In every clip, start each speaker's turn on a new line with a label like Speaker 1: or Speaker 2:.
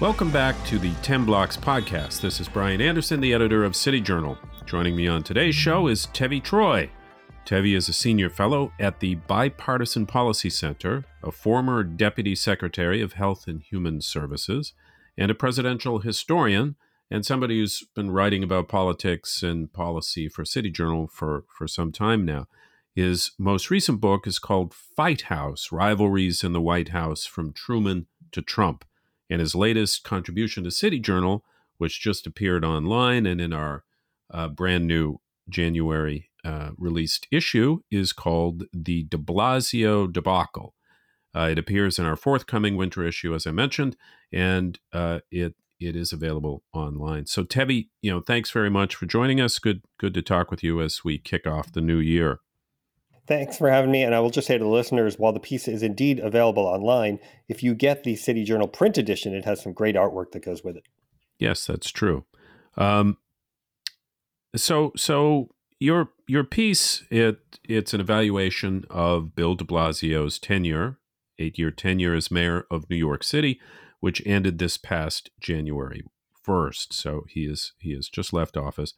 Speaker 1: Welcome back to the 10 Blocks podcast. This is Brian Anderson, the editor of City Journal. Joining me on today's show is Tevi Troy. Tevi is a senior fellow at the Bipartisan Policy Center, a former deputy secretary of Health and Human Services, and a presidential historian, and somebody who's been writing about politics and policy for City Journal for, for some time now. His most recent book is called Fight House Rivalries in the White House from Truman to Trump and his latest contribution to City Journal, which just appeared online and in our uh, brand new January uh, released issue, is called The de Blasio Debacle. Uh, it appears in our forthcoming winter issue, as I mentioned, and uh, it it is available online. So, Tevi, you know, thanks very much for joining us. Good good to talk with you as we kick off the new year.
Speaker 2: Thanks for having me. And I will just say to the listeners while the piece is indeed available online, if you get the City Journal print edition, it has some great artwork that goes with it.
Speaker 1: Yes, that's true. Um, so, so your your piece it it's an evaluation of Bill De Blasio's tenure, eight year tenure as mayor of New York City, which ended this past January first. So he is he has just left office.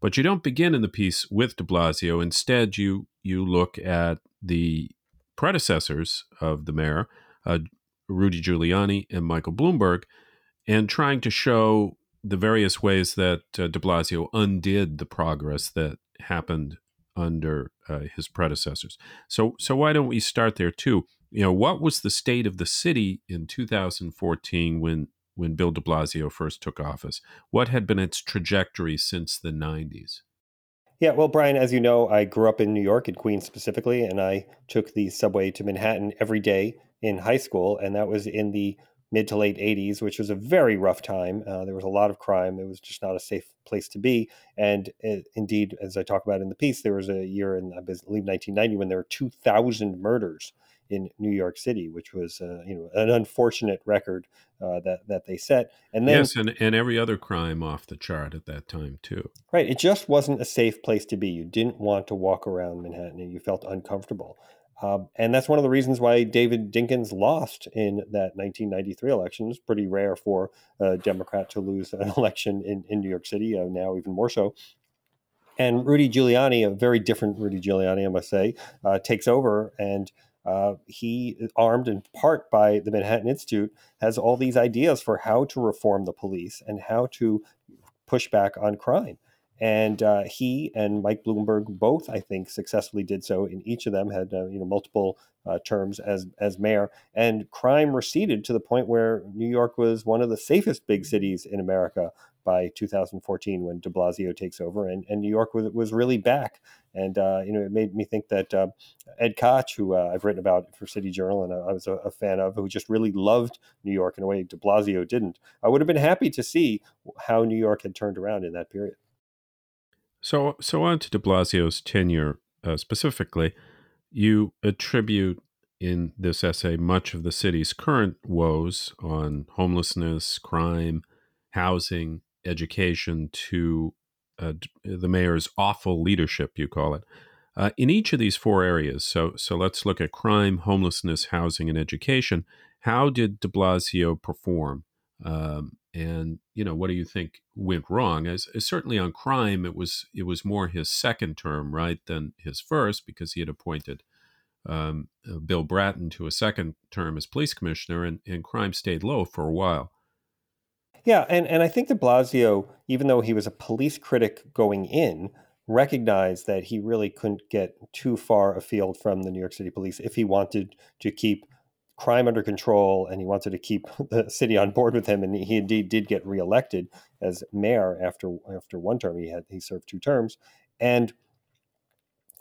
Speaker 1: But you don't begin in the piece with de Blasio. Instead, you you look at the predecessors of the mayor, uh, Rudy Giuliani and Michael Bloomberg, and trying to show the various ways that uh, de Blasio undid the progress that happened under uh, his predecessors. So, so why don't we start there too? You know, what was the state of the city in 2014 when when Bill de Blasio first took office? What had been its trajectory since the 90s?
Speaker 2: Yeah, well, Brian, as you know, I grew up in New York, in Queens specifically, and I took the subway to Manhattan every day in high school, and that was in the mid to late 80s, which was a very rough time. Uh, there was a lot of crime. It was just not a safe place to be. And it, indeed, as I talk about in the piece, there was a year in, I believe, 1990 when there were 2,000 murders in New York City, which was uh, you know an unfortunate record uh, that that they set.
Speaker 1: And then yes, and, and every other crime off the chart at that time too.
Speaker 2: Right, it just wasn't a safe place to be. You didn't want to walk around Manhattan, and you felt uncomfortable. Um, and that's one of the reasons why David Dinkins lost in that 1993 election. It's pretty rare for a Democrat to lose an election in, in New York City, uh, now even more so. And Rudy Giuliani, a very different Rudy Giuliani, I must say, uh, takes over and uh, he, armed in part by the Manhattan Institute, has all these ideas for how to reform the police and how to push back on crime. And uh, he and Mike Bloomberg both, I think, successfully did so. In each of them had uh, you know multiple uh, terms as as mayor, and crime receded to the point where New York was one of the safest big cities in America by 2014 when De Blasio takes over, and, and New York was, was really back. And uh, you know, it made me think that uh, Ed Koch, who uh, I've written about for City Journal, and I was a, a, fan of, who just really loved New York in a way De Blasio didn't. I would have been happy to see how New York had turned around in that period.
Speaker 1: So, so on to De Blasio's tenure uh, specifically, you attribute in this essay much of the city's current woes on homelessness, crime, housing, education to uh, the mayor's awful leadership, you call it. Uh, in each of these four areas, so so let's look at crime, homelessness, housing, and education. How did De Blasio perform? Um, and you know, what do you think went wrong? As, as, certainly on crime, it was it was more his second term, right, than his first, because he had appointed um, uh, Bill Bratton to a second term as police commissioner, and, and crime stayed low for a while.
Speaker 2: Yeah, and, and I think that Blasio, even though he was a police critic going in, recognized that he really couldn't get too far afield from the New York City police if he wanted to keep crime under control and he wanted to keep the city on board with him. And he indeed did get reelected as mayor after after one term. He had he served two terms. And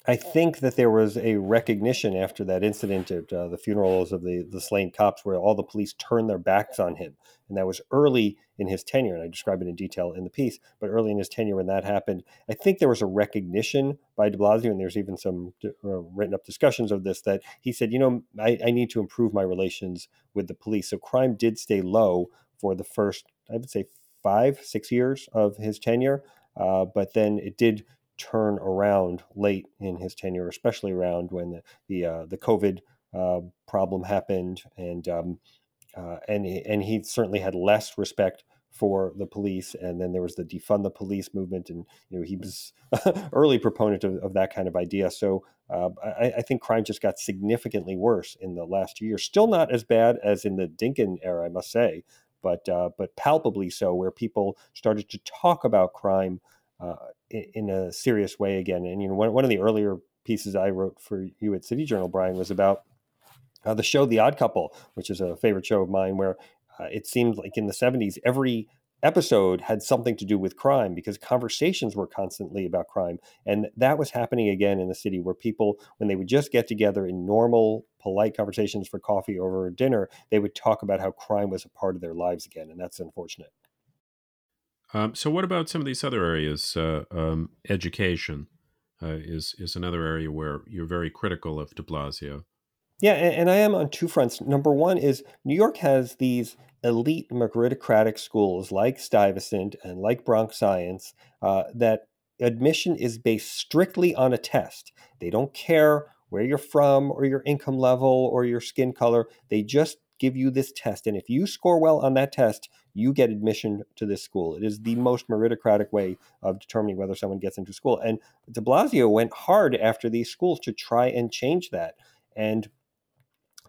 Speaker 2: I think that there was a recognition after that incident at uh, the funerals of the, the slain cops where all the police turned their backs on him. And that was early in his tenure. And I describe it in detail in the piece. But early in his tenure, when that happened, I think there was a recognition by de Blasio, and there's even some uh, written up discussions of this, that he said, you know, I, I need to improve my relations with the police. So crime did stay low for the first, I would say, five, six years of his tenure. Uh, but then it did turn around late in his tenure, especially around when the the, uh, the COVID uh, problem happened, and um, uh, and and he certainly had less respect for the police. And then there was the defund the police movement, and you know he was early proponent of, of, that kind of idea. So uh, I, I, think crime just got significantly worse in the last year. Still not as bad as in the Dinkin era, I must say, but uh, but palpably so, where people started to talk about crime uh, in, in, a serious way again. And you know, one, one of the earlier pieces I wrote for you at City Journal, Brian, was about uh, the show The Odd Couple, which is a favorite show of mine, where uh, it seemed like in the 70s, every episode had something to do with crime because conversations were constantly about crime. And that was happening again in the city where people, when they would just get together in normal, polite conversations for coffee over dinner, they would talk about how crime was a part of their lives again. And that's unfortunate.
Speaker 1: Um, so, what about some of these other areas? Uh, um, education uh, is is another area where you're very critical of De Blasio.
Speaker 2: Yeah, and, and, I am on two fronts. Number one is New York has these elite meritocratic schools like Stuyvesant and like Bronx Science uh, that admission is based strictly on a test. They don't care where you're from or your income level or your skin color. They just give you this test. And if you score well on that test, you get admission to this school. It is the most meritocratic way of determining whether someone gets into school. And de Blasio went hard after these schools to try and change that. And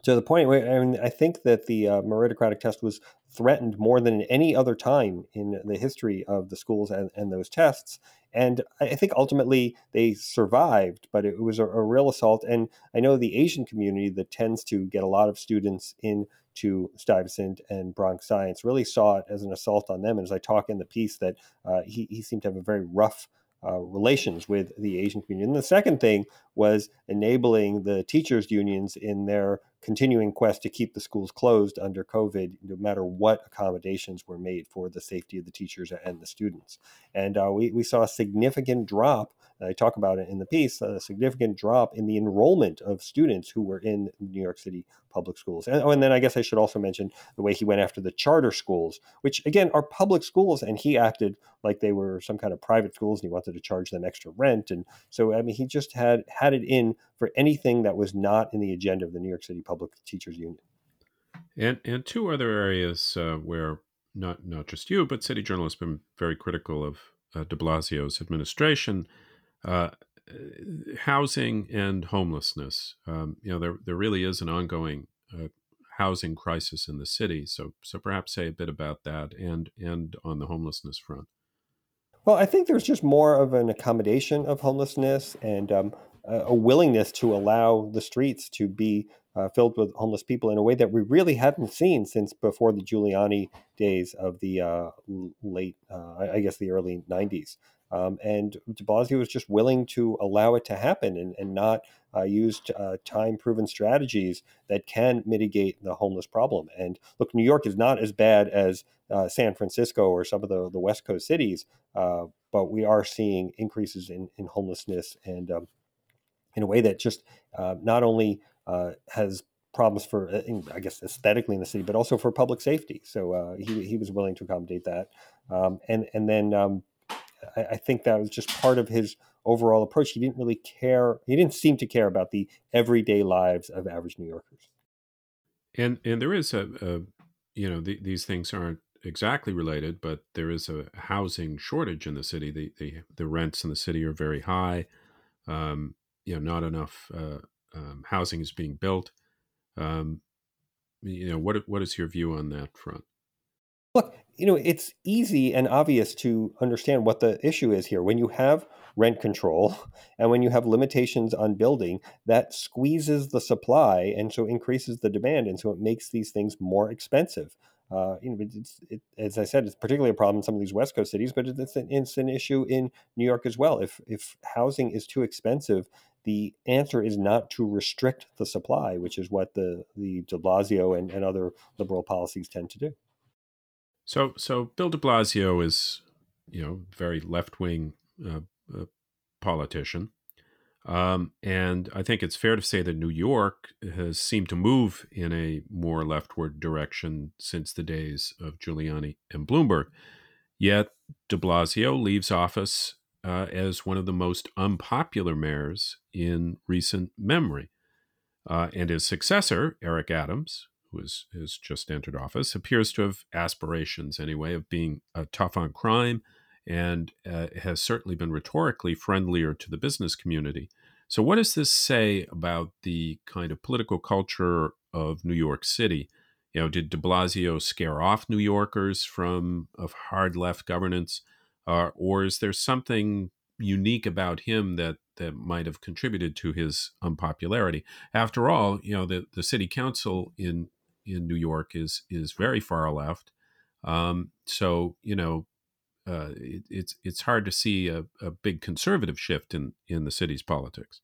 Speaker 2: to the point where I mean, I think that the uh, meritocratic test was threatened more than any other time in the history of the schools and, and those tests. And I think ultimately they survived, but it was a, a, real assault. And I know the Asian community that tends to get a lot of students into Stuyvesant and Bronx Science really saw it as an assault on them. And as I talk in the piece, that uh, he, he seemed to have a very rough uh, relations with the Asian community. And the second thing was enabling the teachers' unions in their continuing quest to keep the schools closed under COVID, no matter what accommodations were made for the safety of the teachers and the students. And uh, we, we saw a significant drop I talk about it in the piece, a significant drop in the enrollment of students who were in New York City public schools. And, oh, and then I guess I should also mention the way he went after the charter schools, which again are public schools, and he acted like they were some kind of private schools, and he wanted to charge them extra rent. And so, I mean, he just had had it in for anything that was not in the agenda of the New York City Public Teachers Union.
Speaker 1: And and two other areas uh, where not not just you, but City Journal has been very critical of uh, De Blasio's administration uh, housing and homelessness. Um, you know, there there really is an ongoing uh, housing crisis in the city. So so perhaps say a bit about that and and on the homelessness front.
Speaker 2: Well, I think there's just more of an accommodation of homelessness and um, a willingness to allow the streets to be uh, filled with homeless people in a way that we really hadn't seen since before the Giuliani days of the uh, late, uh, I guess, the early 90s. Um, and de Blasio was just willing to allow it to happen and, and not uh, use uh, time proven strategies that can mitigate the homeless problem. And look, New York is not as bad as uh, San Francisco or some of the, the West Coast cities, but we are seeing increases in, in homelessness and um, in a way that just not only uh, has problems for, I guess, aesthetically in the city, but also for public safety. So he, he was willing to accommodate that. Um, and, and then um, I, I think that was just part of his overall approach. He didn't really care. He didn't seem to care about the everyday lives of average New Yorkers.
Speaker 1: And and there is a, a you know the, these things aren't exactly related, but there is a housing shortage in the city. The the, the rents in the city are very high. Um, you know, not enough uh, um, housing is being built. Um, you know, what what is your view on that front?
Speaker 2: Look, you know, it's easy and obvious to understand what the issue is here. When you have rent control and when you have limitations on building, that squeezes the supply and so increases the demand. And so it makes these things more expensive. Uh, you know, it, as I said, it's particularly a problem in some of these West Coast cities, but it's an, it's an issue in New York as well. If, if housing is too expensive, the answer is not to restrict the supply, which is what the, the de Blasio and, and other liberal policies tend to do.
Speaker 1: So, so Bill De Blasio is, you know, very left wing uh, uh, politician, um, and I think it's fair to say that New York has seemed to move in a more leftward direction since the days of Giuliani and Bloomberg. Yet De Blasio leaves office uh, as one of the most unpopular mayors in recent memory. Uh, and his successor, Eric Adams, who is, has just entered office, appears to have aspirations, anyway, of being uh, tough on crime and uh, has certainly been rhetorically friendlier to the business community. So, what does this say about the kind of political culture of New York City? You know, did De Blasio scare off New Yorkers from of hard left governance, uh, or is there something unique about him that that might have contributed to his unpopularity? After all, you know, the the city council in in New York is is very far left. Um, so you know, uh, it, it's it's hard to see a, a big conservative shift in in the city's politics.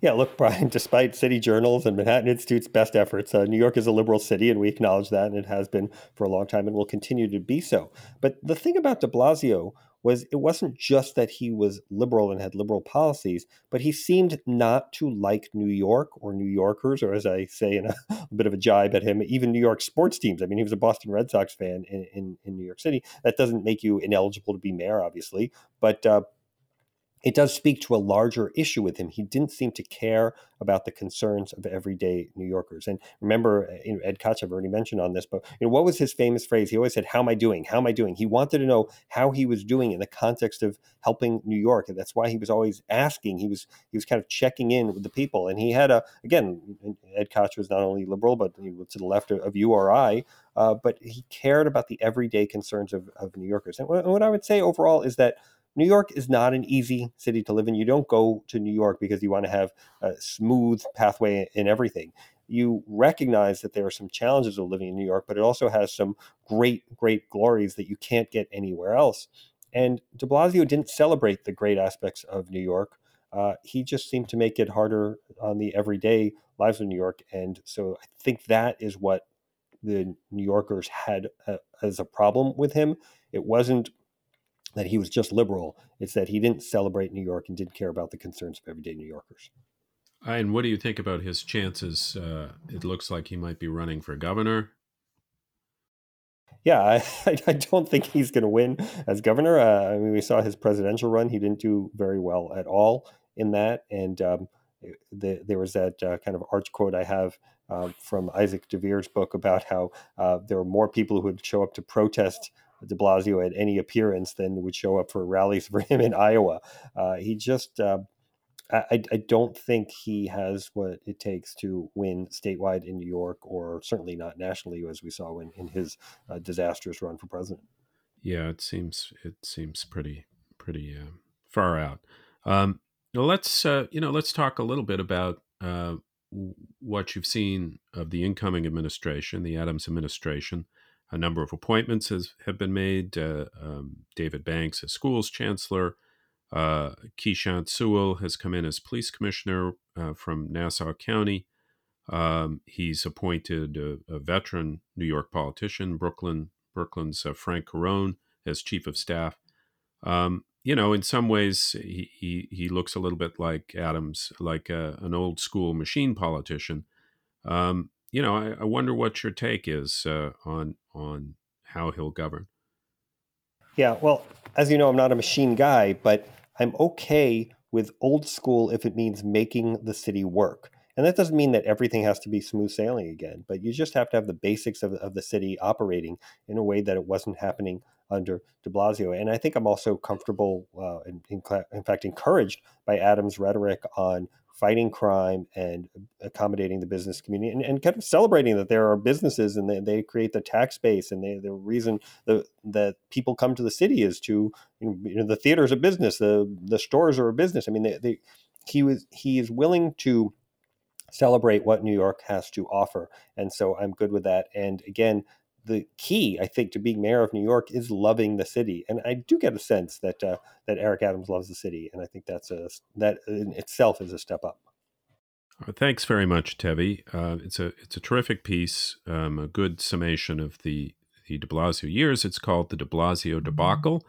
Speaker 2: Yeah, look, Brian, despite city journals and Manhattan Institute's best efforts, uh, New York is a liberal city, and we acknowledge that, and it has been for a long time and will continue to be so. But the thing about de Blasio was it wasn't just that he was liberal and had liberal policies, but he seemed not to like New York or New Yorkers, or as I say in a, a bit of a jibe at him, even New York sports teams. I mean, he was a Boston Red Sox fan in, in, in New York City. That doesn't make you ineligible to be mayor, obviously, but uh, it does speak to a larger issue with him. He didn't seem to care about the concerns of everyday New Yorkers. And remember, uh, you know, Ed Koch, I've already mentioned on this, but you know, what was his famous phrase? He always said, "How am I doing? How am I doing?" He wanted to know how he was doing in the context of helping New York, and that's why he was always asking. He was he was kind of checking in with the people, and he had a again. Ed Koch was not only liberal, but he was to the left of, of you or I. Uh, but he cared about the everyday concerns of, of New Yorkers. And what I would say overall is that New York is not an easy city to live in. You don't go to New York because you want to have a smooth pathway in everything. You recognize that there are some challenges of living in New York, but it also has some great, great glories that you can't get anywhere else. And de Blasio didn't celebrate the great aspects of New York. Uh, he just seemed to make it harder on the everyday lives of New York. And so I think that is what the New Yorkers had uh, as a problem with him. It wasn't that he was just liberal. It's that he didn't celebrate New York and didn't care about the concerns of everyday New Yorkers.
Speaker 1: And what do you think about his chances? Uh, it looks like he might be running for governor.
Speaker 2: Yeah, I, I don't think he's going to win as governor. Uh, I mean, we saw his presidential run; he didn't do very well at all in that. And um, the, there was that uh, kind of arch quote I have uh, from Isaac Dovere's book about how uh, there were more people who would show up to protest de Blasio at any appearance than would show up for rallies for him in Iowa. Uh, he just, uh, I, I, don't think he has what it takes to win statewide in New York, or certainly not nationally, as we saw in, in his uh, disastrous run for president.
Speaker 1: Yeah, it seems it seems pretty pretty uh, far out. Um, let's uh, you know let's talk a little bit about uh, what you've seen of the incoming administration, the Adams administration. A number of appointments has, have been made. Uh, um, David Banks as schools chancellor. Uh, Keechant Sewell has come in as police commissioner uh, from Nassau County. Um, he's appointed a, a, veteran New York politician, Brooklyn Brooklyn's uh, Frank Carone, as chief of staff. Um, you know, in some ways, he, he, he looks a little bit like Adams, like a, uh, an old school machine politician. Um, you know, I, I, wonder what your take is uh, on on how he'll govern.
Speaker 2: Yeah, well, as you know, I'm not a machine guy, but I'm okay with old school if it means making the city work. And that doesn't mean that everything has to be smooth sailing again, but you just have to have the basics of, of the city operating in a way that it wasn't happening under de Blasio. And I think I'm also comfortable, uh, in, in, in fact, encouraged by Adams' rhetoric on fighting crime and accommodating the business community and, and kind of celebrating that there are businesses and they, they create the tax base and they, the reason the, that people come to the city is to you know, the theater is a business the the stores are a business. I mean they, they, he was he is willing to celebrate what new york has to offer. And so i'm good with that. And again the key, I think, to being mayor of New York is loving the city, and I do get a sense that uh, that Eric Adams loves the city, and I think that's a that in itself is a step up.
Speaker 1: Uh, thanks very much, Tevi. Uh, it's a it's a terrific piece, um, a good summation of the the De Blasio years. It's called the De Blasio debacle.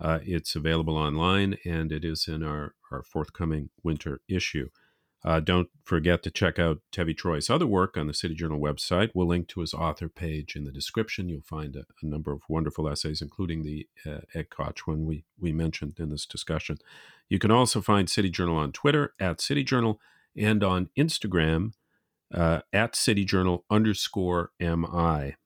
Speaker 1: Uh, it's available online, and it is in our our forthcoming winter issue. Uh, don't forget to check out Tevi Troy's other work on the City Journal website. We'll link to his author page in the description. You'll find a, a number of wonderful essays, including the uh, Ed Koch one we, we mentioned in this discussion. You can also find City Journal on Twitter at City Journal and on Instagram uh, at cityjournal underscore MI.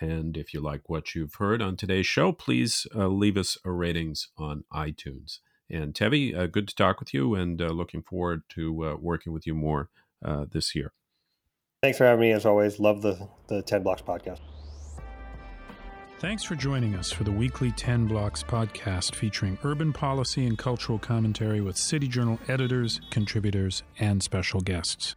Speaker 1: And if you like what you've heard on today's show, please uh, leave us a ratings on iTunes. And Tevi, uh, good to talk with you and uh, looking forward to uh, working with you more uh, this year.
Speaker 2: Thanks for having me. As always, love the, the 10 Blocks podcast.
Speaker 3: Thanks for joining us for the weekly 10 Blocks podcast featuring urban policy and cultural commentary with City Journal editors, contributors, and special guests.